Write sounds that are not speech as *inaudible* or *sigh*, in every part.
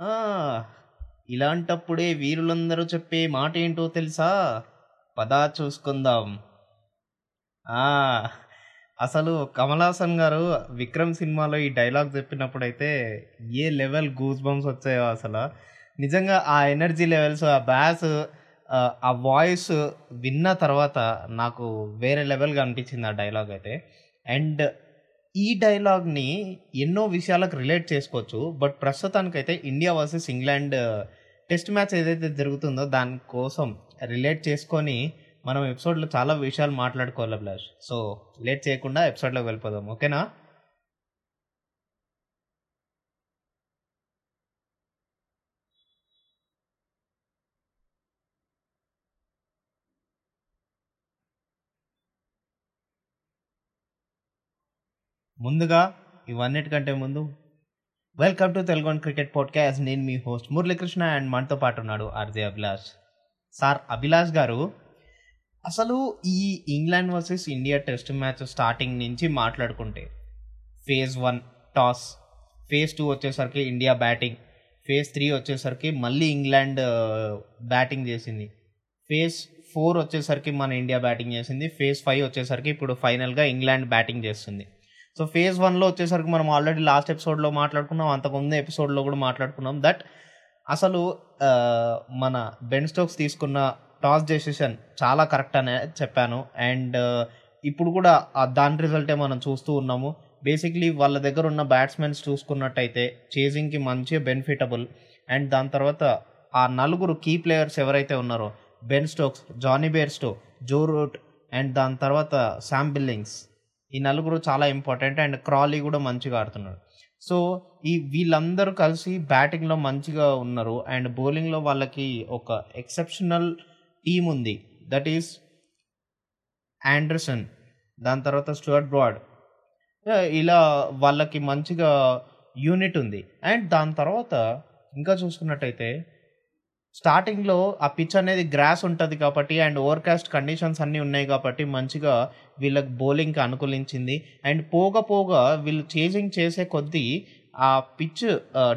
ఆ! ఇలాంటప్పుడే వీరులందరూ చెప్పే మాటేంటో తెలుసా? పదా చూసుకుందాం. ఆ! అసలు 'కమల్ హాసన్' గారు 'విక్రమ్' సినిమాలో ఈ డైలాగ్ చెప్పినప్పుడైతే ఏ లెవెల్ గూస్ బంప్స్ వచ్చాయో అసలు నిజంగా ఆ ఎనర్జీ లెవెల్స్, ఆ బ్యాస్ ఆ వాయిస్ విన్న తర్వాత నాకు వేరే లెవెల్‌గా అనిపించింది ఆ డైలాగ్ అయితే. అండ్ ఈ డైలాగ్‌ని ఎన్నో విషయాలకు రిలేట్ చేసుకోవచ్చు. బట్ ప్రస్తుతానికైతే India versus England test match ఏదైతే జరుగుతుందో దానికోసం రిలేట్ చేసుకొని మనం ఎపిసోడ్‌లో చాలా విషయాలు మాట్లాడుకోవాలి అభిలాష్. సో, లేట్ చేయకుండా ఎపిసోడ్‌లోకి వెళ్ళిపోదాం. ఓకేనా? ముందుగా ఇవన్నిటికంటే ముందు welcome to Telugu cricket podcast. నేను మీ హోస్ట్ మురళీకృష్ణ అండ్ మనతో పాటు ఉన్నాడు ఆర్‌జే అభిలాష్. సార్ అభిలాష్ గారు, అసలు ఈ England versus India test match starting నుంచి మాట్లాడుకుంటే phase one toss, phase two వచ్చేసరికి ఇండియా బ్యాటింగ్, ఫేజ్ త్రీ వచ్చేసరికి మళ్ళీ ఇంగ్లాండ్ బ్యాటింగ్ చేసింది. ఫేజ్ ఫోర్ వచ్చేసరికి మన ఇండియా బ్యాటింగ్ చేసింది. ఫేజ్ ఫైవ్ వచ్చేసరికి ఇప్పుడు ఫైనల్‌గా ఇంగ్లాండ్ బ్యాటింగ్ చేస్తుంది. సో, ఫేజ్ వన్లో వచ్చేసరికి మనం ఆల్రెడీ లాస్ట్ ఎపిసోడ్‌లో మాట్లాడుకున్నాం. అంతకుముందు ఎపిసోడ్‌లో కూడా మాట్లాడుకున్నాం. దట్ అసలు మన బెన్ స్టోక్స్ తీసుకున్న టాస్ డెసిషన్ చాలా కరెక్ట్ అనే చెప్పాను. అండ్ ఇప్పుడు కూడా దాని రిజల్టే మనం చూస్తూ ఉన్నాము. బేసిక్‌లీ వాళ్ళ దగ్గర ఉన్న బ్యాట్స్‌మెన్స్ చూసుకున్నట్టయితే చేజింగ్‌కి మంచిగా బెనిఫిటబుల్. అండ్ దాని తర్వాత ఆ నలుగురు కీ ప్లేయర్స్ ఎవరైతే ఉన్నారో Ben Stokes, Jonny Bairstow Joe Root and దాని తర్వాత శామ్ బిల్లింగ్స్ ఈ నలుగురు చాలా ఇంపార్టెంట్. అండ్ క్రాలీ కూడా మంచిగా ఆడుతున్నాడు. సో, ఈ వీళ్ళందరూ కలిసి బ్యాటింగ్‌లో మంచిగా ఉన్నారు. అండ్ బౌలింగ్‌లో వాళ్ళకి ఒక ఎక్సెప్షనల్ టీమ్ ఉంది. దట్ ఈస్ ఆండర్సన్, దాని తర్వాత స్టూవర్ట్ బ్రాడ్. ఇలా వాళ్ళకి మంచిగా యూనిట్ ఉంది. అండ్ దాని తర్వాత ఇంకా చూసుకున్నట్టయితే స్టార్టింగ్‌లో ఆ పిచ్ అనేది గ్రాస్ ఉంటుంది కాబట్టి అండ్ ఓవర్‌కాస్ట్ కండిషన్స్ అన్నీ ఉన్నాయి కాబట్టి మంచిగా వీళ్ళకి బౌలింగ్‌కి అనుకూలించింది. అండ్ పోగా పోగా వీళ్ళు చేజింగ్ చేసే కొద్దీ ఆ పిచ్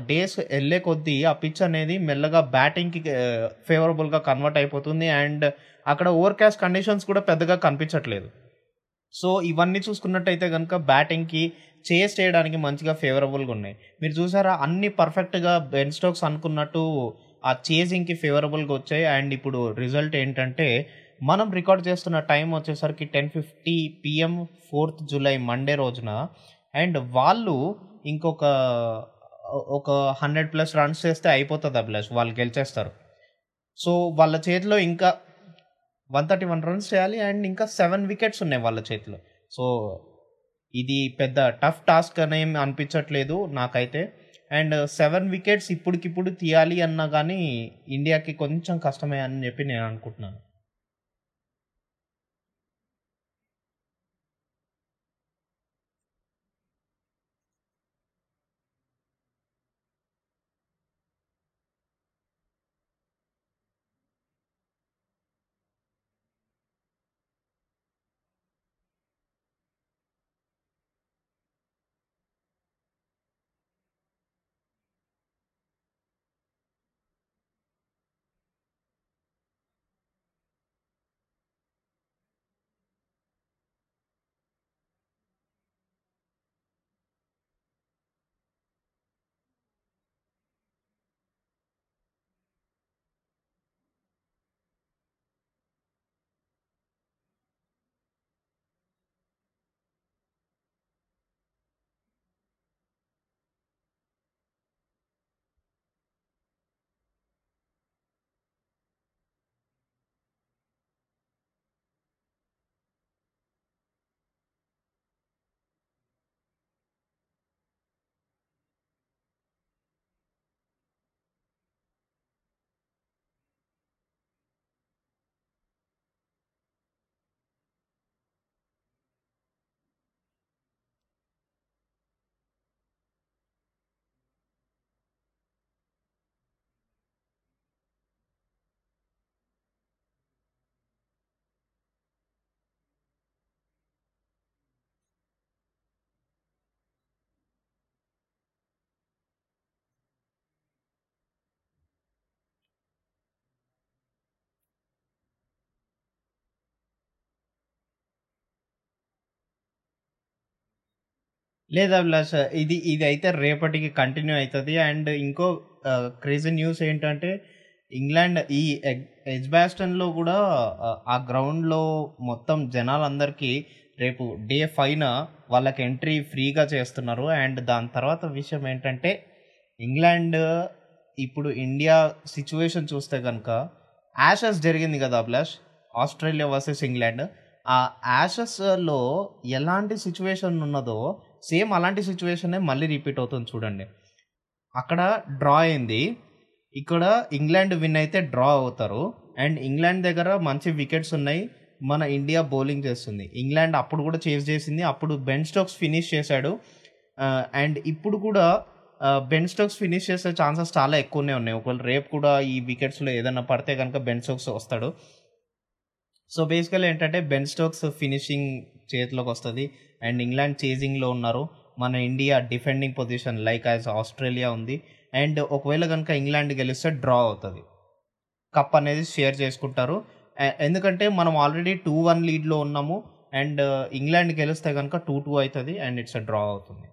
డేస్ వెళ్ళే కొద్దీ ఆ పిచ్ అనేది మెల్లగా బ్యాటింగ్‌కి ఆహ్, ఫేవరబుల్‌గా కన్వర్ట్ అయిపోతుంది. అండ్ అక్కడ ఓవర్‌కాస్ట్ కండిషన్స్ కూడా పెద్దగా కనిపించట్లేదు. సో, ఇవన్నీ చూసుకున్నట్టయితే కనుక బ్యాటింగ్‌కి చేస్ చేయడానికి మంచిగా ఫేవరబుల్‌గా ఉన్నాయి. మీరు చూసారా అన్ని పర్ఫెక్ట్‌గా బెన్ స్టోక్స్ అనుకున్నట్టు ఆ చేజింగ్‌కి ఫేవరబుల్‌గా వచ్చాయి. అండ్ ఇప్పుడు రిజల్ట్ ఏంటంటే మనం రికార్డ్ చేస్తున్న టైం వచ్చేసరికి 10:50 పీఎం ఫోర్త్ జూలై మండే రోజున. అండ్ వాళ్ళు ఇంకొక ఒక 100+ రన్స్ చేస్తే అయిపోతుంది అభిలాష్. వాళ్ళు గెలిచేస్తారు. సో, వాళ్ళ చేతిలో ఇంకా 131 రన్స్ చేయాలి. అండ్ ఇంకా సెవెన్ వికెట్స్ ఉన్నాయి వాళ్ళ చేతిలో. సో, ఇది పెద్ద టఫ్ టాస్క్ అనేం అనిపించట్లేదు నాకైతే. అండ్ సెవెన్ వికెట్స్ ఇప్పటికిప్పుడు తీయాలి అన్నా కానీ ఇండియాకి కొంచెం కష్టమే అని చెప్పి నేను అనుకుంటున్నాను. లేదు అభిలాష్ ఇది ఇది అయితే రేపటికి కంటిన్యూ అవుతుంది అండ్ ఇంకో క్రేజీ న్యూస్ ఏంటంటే ఇంగ్లాండ్ ఈ ఎజ్బాస్టన్లో కూడా ఆ, గ్రౌండ్లో మొత్తం జనాలందరికీ రేపు డే ఫైన వాళ్ళకి ఎంట్రీ ఫ్రీగా చేస్తున్నారు. అండ్ దాని తర్వాత విషయం ఏంటంటే ఇంగ్లాండ్ ఇప్పుడు ఇండియా సిచ్యువేషన్ చూస్తే కనుక యాషెస్ జరిగింది కదా అభిలాష్? Australia versus England. ఆ యాషెస్లో ఎలాంటి సిచ్యువేషన్ ఉన్నదో సేమ్ అలాంటి సిచ్యువేషనే మళ్ళీ రిపీట్ అవుతుంది చూడండి. అక్కడ డ్రా అయింది. ఇక్కడ ఇంగ్లాండ్ విన్ అయితే డ్రా అవుతారు. అండ్ ఇంగ్లాండ్ దగ్గర మంచి వికెట్స్ ఉన్నాయి. మన ఇండియా బౌలింగ్ చేస్తుంది. ఇంగ్లాండ్ అప్పుడు కూడా చేజ్ చేసింది. అప్పుడు బెన్ స్టోక్స్ ఫినిష్ చేశాడు. అండ్ ఇప్పుడు కూడా బెన్ స్టోక్స్ ఫినిష్ చేసే ఛాన్సెస్ చాలా ఎక్కువనే ఉన్నాయి. ఒకవేళ రేపు కూడా ఈ వికెట్స్లో ఏదైనా పడితే కనుక బెన్ స్టోక్స్ వస్తాడు. సో బేసికల్ ఏంటంటే బెన్ స్టోక్స్ ఫినిషింగ్ చేతిలోకి వస్తుంది. అండ్ ఇంగ్లాండ్ చేజింగ్లో ఉన్నారు. మన India defending position like as Australia ఉంది. అండ్ ఒకవేళ కనుక ఇంగ్లాండ్ గెలిస్తే డ్రా అవుతుంది. కప్ అనేది షేర్ చేసుకుంటారు. ఎందుకంటే మనం ఆల్రెడీ టూ వన్ లీడ్లో ఉన్నాము. అండ్ ఇంగ్లాండ్ గెలిస్తే కనుక టూ టూ అవుతుంది. అండ్ ఇట్స్ డ్రా అవుతుంది.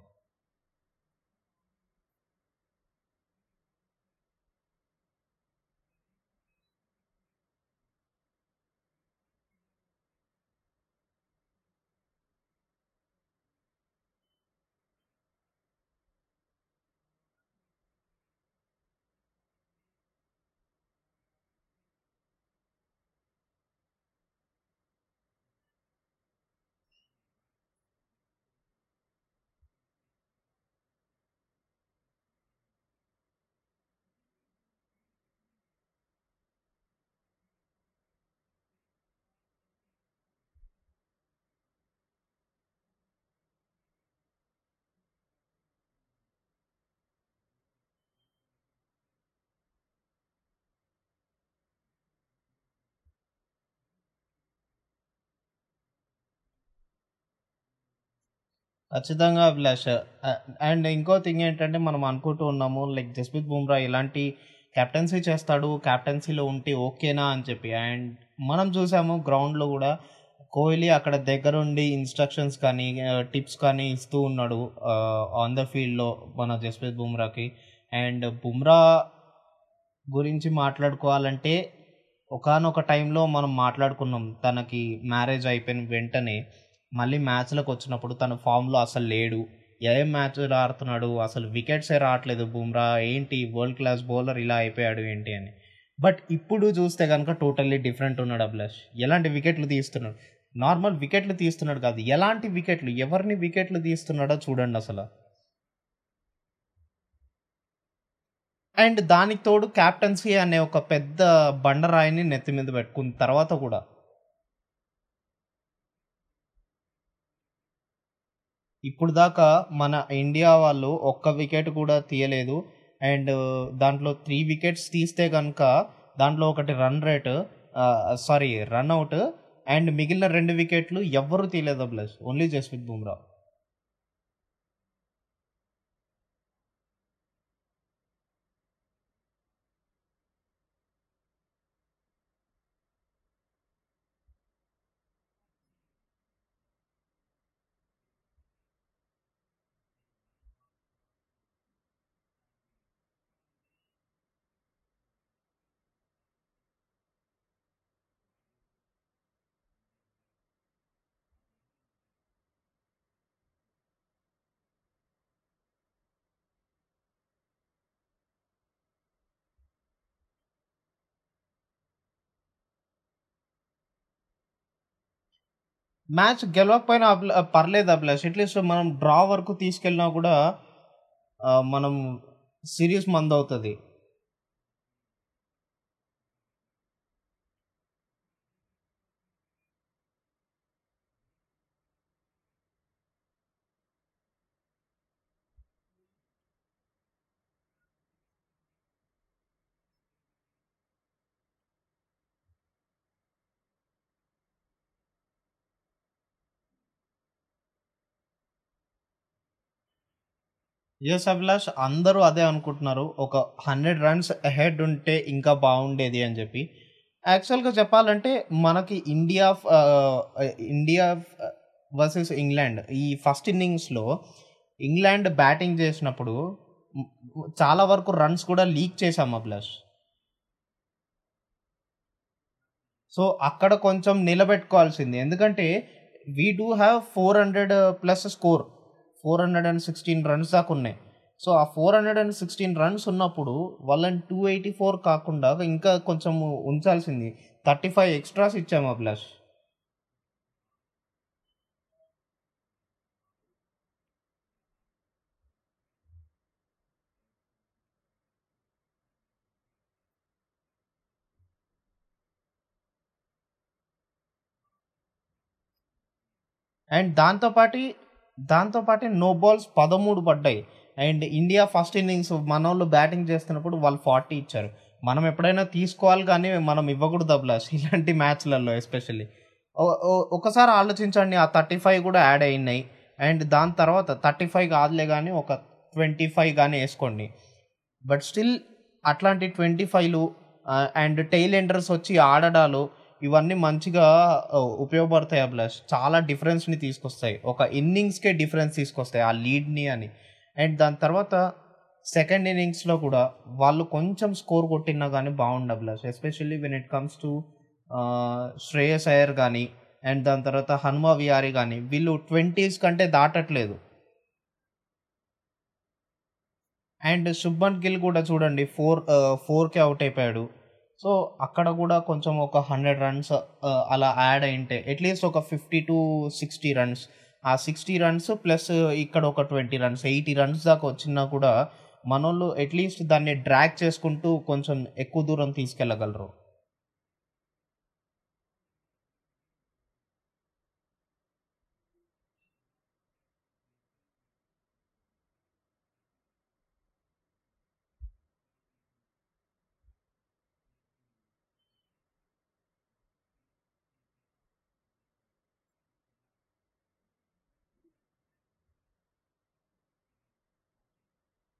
ఖచ్చితంగా అభిలాష్. అండ్ ఇంకో థింగ్ ఏంటంటే మనం అనుకుంటూ ఉన్నాము లైక్ జస్ప్రీత్ బుమ్రా ఇలాంటి కెప్టెన్సీ చేస్తాడు కెప్టెన్సీలో ఉంటే ఓకేనా అని చెప్పి. అండ్ మనం చూసాము గ్రౌండ్లో కూడా కోహ్లీ అక్కడ దగ్గరుండి ఇన్స్ట్రక్షన్స్ కానీ టిప్స్ కానీ ఇస్తూ ఉన్నాడు ఆన్ ద ఫీల్డ్లో మన జస్ప్రీత్ బుమ్రాకి. అండ్ బుమ్రా గురించి మాట్లాడుకోవాలంటే ఒకానొక టైంలో మనం మాట్లాడుకున్నాం తనకి మ్యారేజ్ అయిపోయిన వెంటనే. మళ్ళీ మ్యాచ్లకు వచ్చినప్పుడు తన ఫామ్లో అసలు లేడు. ఏం మ్యాచ్ ఆడుతున్నాడు? అసలు వికెట్సే రావట్లేదు బుమ్రా. ఏంటి? వరల్డ్ క్లాస్ బౌలర్ ఇలా అయిపోయాడు ఏంటి అని. బట్ ఇప్పుడు చూస్తే కనుక టోటల్లీ డిఫరెంట్ ఉన్నాడు అభిలాష్ ఎలాంటి వికెట్లు తీస్తున్నాడు? నార్మల్ వికెట్లు తీస్తున్నాడు కాదు. ఎలాంటి వికెట్లు ఎవరిని వికెట్లు తీస్తున్నాడో చూడండి అసలు. అండ్ దానికి తోడు క్యాప్టెన్సీ అనే ఒక పెద్ద బండరాయిని నెత్తి మీద పెట్టుకున్న తర్వాత కూడా ఇప్పుడు దాకా మన ఇండియా వాళ్ళు ఒక్క వికెట్ కూడా తీయలేదు. అండ్ దాంట్లో త్రీ వికెట్స్ తీస్తే కనుక దాంట్లో ఒకటి run rate sorry run out and మిగిలిన రెండు వికెట్లు ఎవ్వరూ తీయలేదు plus only Jasprit Bumrah. Match గెలవకపోయినా పర్లేదు అభిలాష్. అట్లీస్ట్ మనం డ్రా వరకు తీసుకెళ్ళినా కూడా మనం సిరీస్ మందవుతుంది అవుతుంది ఎస్ అభిలాష్ అందరూ అదే అనుకుంటున్నారు. ఒక హండ్రెడ్ రన్స్ అహెడ్ ఉంటే ఇంకా బాగుండేది అని చెప్పి. యాక్చువల్గా చెప్పాలంటే మనకి ఇండియా ఇండియా వర్సెస్ ఇంగ్లాండ్ ఈ ఫస్ట్ ఇన్నింగ్స్లో ఇంగ్లాండ్ బ్యాటింగ్ చేసినప్పుడు చాలా వరకు రన్స్ కూడా లీక్ చేశాం అభిలాష్ సో అక్కడ కొంచెం నిలబెట్టుకోవాల్సింది. ఎందుకంటే we do have four hundred plus score four hundred and sixteen runs దాకా ఉన్నాయి. సో ఆ four hundred and sixteen runs ఉన్నప్పుడు వాళ్ళని టూ ఎయిటీ ఫోర్ కాకుండా ఇంకా కొంచెం ఉంచాల్సింది. థర్టీ ఫైవ్ ఎక్స్ట్రాస్ ఇచ్చాము అభిలాష్. అండ్ దాంతోపాటి దాంతోపాటి నో బాల్స్ పదమూడు పడ్డాయి. అండ్ ఇండియా ఫస్ట్ ఇన్నింగ్స్ మన వాళ్ళు బ్యాటింగ్ చేస్తున్నప్పుడు వాళ్ళు ఫార్టీ ఇచ్చారు. మనం ఎప్పుడైనా తీసుకోవాలి కానీ మనం ఇవ్వకూడదు అబ్లాస్ ఇలాంటి మ్యాచ్లలో ఎస్పెషల్లీ. ఒకసారి ఆలోచించండి ఆ థర్టీ ఫైవ్ కూడా యాడ్ అయినాయి. అండ్ దాని తర్వాత థర్టీ ఫైవ్ కాదులే కానీ ఒక ట్వంటీ ఫైవ్ కానీ వేసుకోండి. బట్ స్టిల్ అట్లాంటి ట్వంటీ ఫైవ్లు అండ్ టెయిల్ ఎండర్స్ వచ్చి ఆడడాలు ఇవన్నీ మంచిగా ఆ, ఉపయోగపడతాయి అభిలాష్. చాలా డిఫరెన్స్ని తీసుకొస్తాయి. ఒక ఇన్నింగ్స్కే డిఫరెన్స్ తీసుకొస్తాయి ఆ లీడ్ని అని. అండ్ దాని తర్వాత సెకండ్ ఇన్నింగ్స్లో కూడా వాళ్ళు కొంచెం స్కోర్ కొట్టినా కానీ బాగుండు Abhilash. Especially when it comes to Shreyas Iyer కానీ అండ్ దాని తర్వాత హనుమ విహారీ కానీ వీళ్ళు ట్వంటీస్ కంటే దాటట్లేదు. అండ్ శుభన్ గిల్ కూడా చూడండి ఫోర్ ఫోర్కే అవుట్ అయిపోయాడు. సో అక్కడ కూడా కొంచెం ఒక హండ్రెడ్ రన్స్ అలా యాడ్ అయింటే అట్లీస్ట్ ఒక ఫిఫ్టీ టు సిక్స్టీ రన్స్ ఆ సిక్స్టీ రన్స్ ప్లస్ ఇక్కడ ఒక ట్వంటీ రన్స్ ఎయిటీ రన్స్ దాకా వచ్చినా కూడా మనోళ్ళు అట్లీస్ట్ దాన్ని డ్రాక్ చేసుకుంటూ కొంచెం ఎక్కువ దూరం తీసుకెళ్ళగలరు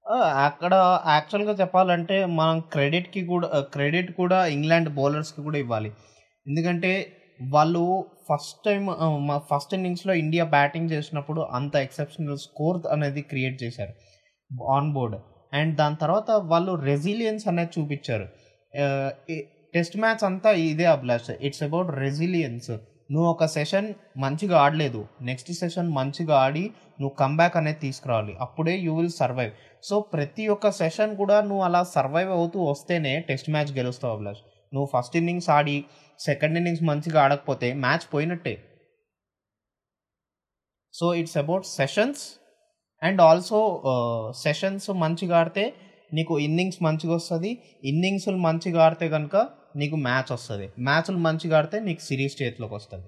ఆ, అక్కడ యాక్చువల్గా చెప్పాలంటే మనం క్రెడిట్కి కూడా క్రెడిట్ కూడా ఇంగ్లాండ్ బౌలర్స్కి కూడా ఇవ్వాలి. ఎందుకంటే వాళ్ళు ఫస్ట్ టైం మా ఫస్ట్ ఇన్నింగ్స్లో ఇండియా బ్యాటింగ్ చేసినప్పుడు అంత ఎక్సెప్షనల్ స్కోర్ అనేది క్రియేట్ చేశారు ఆన్ బోర్డ్ అండ్ దాని తర్వాత వాళ్ళు రెసిలియన్స్ అనేది చూపించారు. టెస్ట్ మ్యాచ్ అంతా ఇదే అభిలాష్. ఇట్స్ అబౌట్ రెసిలియన్స్ నువ్వు ఒక సెషన్ మంచిగా ఆడలేదు. నెక్స్ట్ సెషన్ మంచిగా ఆడి నువ్వు కంబ్యాక్ అనేది తీసుకురావాలి. అప్పుడే యూ విల్ సర్వైవ్ సో ప్రతి ఒక్క సెషన్ కూడా నువ్వు అలా సర్వైవ్ అవుతూ వస్తేనే టెస్ట్ మ్యాచ్ గెలుస్తావు అభిలాష్. నువ్వు ఫస్ట్ ఇన్నింగ్స్ ఆడి సెకండ్ ఇన్నింగ్స్ మంచిగా ఆడకపోతే మ్యాచ్ పోయినట్టే. So it's about sessions and also sessions మంచిగా ఆడితే నీకు ఇన్నింగ్స్ మంచిగా వస్తుంది. ఇన్నింగ్స్లు మంచిగా ఆడితే కనుక నీకు మ్యాచ్ వస్తుంది. మ్యాచ్లు మంచిగా ఆడితే నీకు సిరీస్ చేతిలోకి వస్తుంది.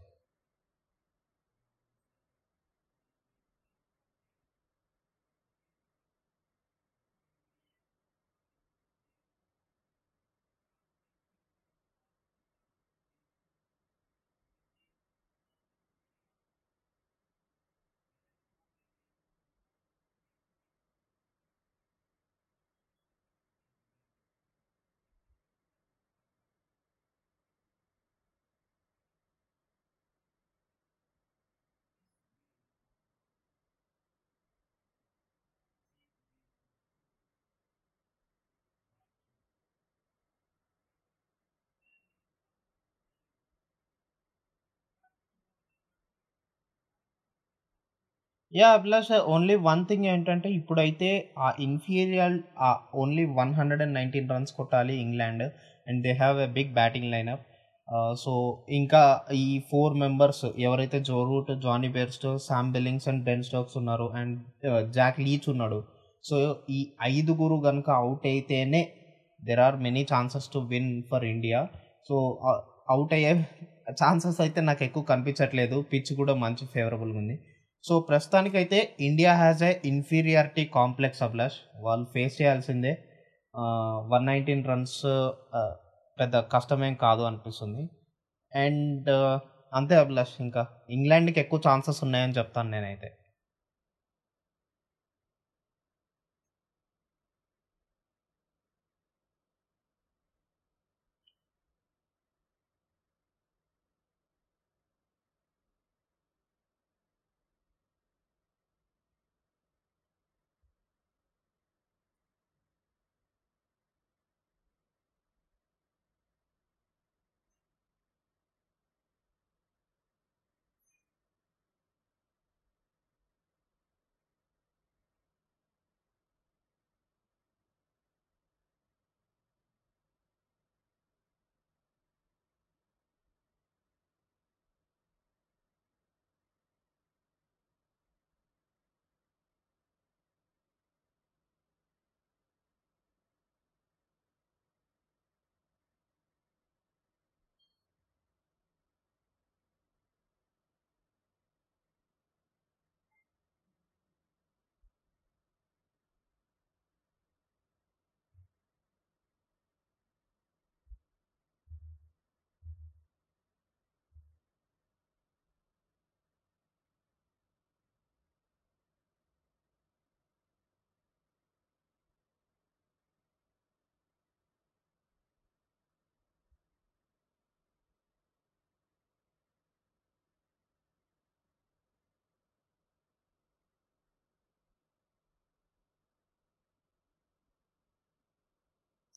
Yeah plus only one thing ఏంటంటే ఇప్పుడైతే ఆ ఇన్ఫీరియల్ ఆ only one hundred and nineteen runs కొట్టాలి England. And they have a big batting lineup so ఇంకా ఈ ఫోర్ మెంబర్స్ ఎవరైతే Joe Root Jonny Bairstow Sam Billings and Ben Stokes ఉన్నారు అండ్ జాక్ లీచ్ ఉన్నాడు. సో ఈ ఐదుగురు కనుక అవుట్ అయితేనే there are many chances to win for India so out అయ్యే *laughs* ఛాన్సెస్ అయితే నాకు ఎక్కువ కనిపించట్లేదు. పిచ్ కూడా మంచి ఫేవరబుల్గా ఉంది. సో ప్రస్తుతానికైతే India has a inferiority complex Abhilash వాళ్ళు ఫేస్ చేయాల్సిందే. వన్ నైన్టీన్ రన్స్ పెద్ద కష్టమేం కాదు అనిపిస్తుంది. అండ్ అంతే అభిలాష్ ఇంకా. ఇంగ్లాండ్కి ఎక్కువ ఛాన్సెస్ ఉన్నాయని చెప్తాను నేనైతే.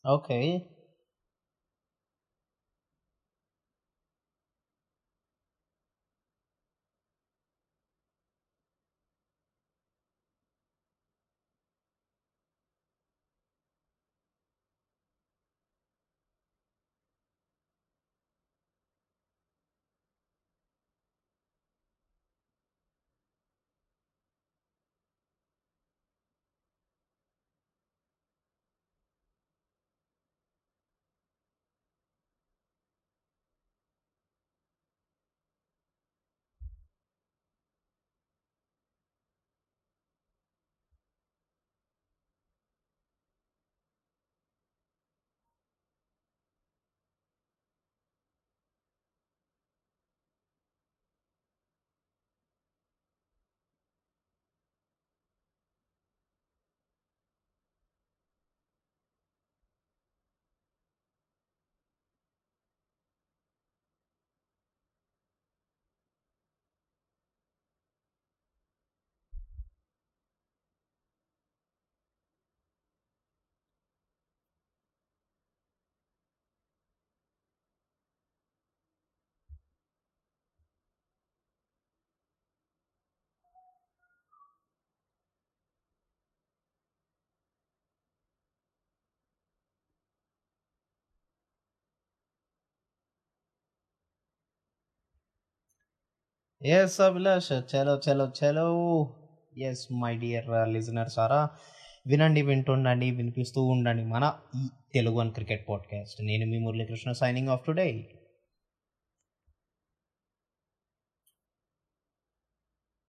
Okay. ఎస్ అభిలాష్. చలో, చలో, చలో. ఎస్ మై డియర్ లిజనర్సారా వినండి, వింటుండండి, వినిపిస్తూ ఉండండి మన ఈ తెలుగు వన్ క్రికెట్ పాడ్‌కాస్ట్. నేను మీ మురళీకృష్ణ సైనింగ్ ఆఫ్ టుడే.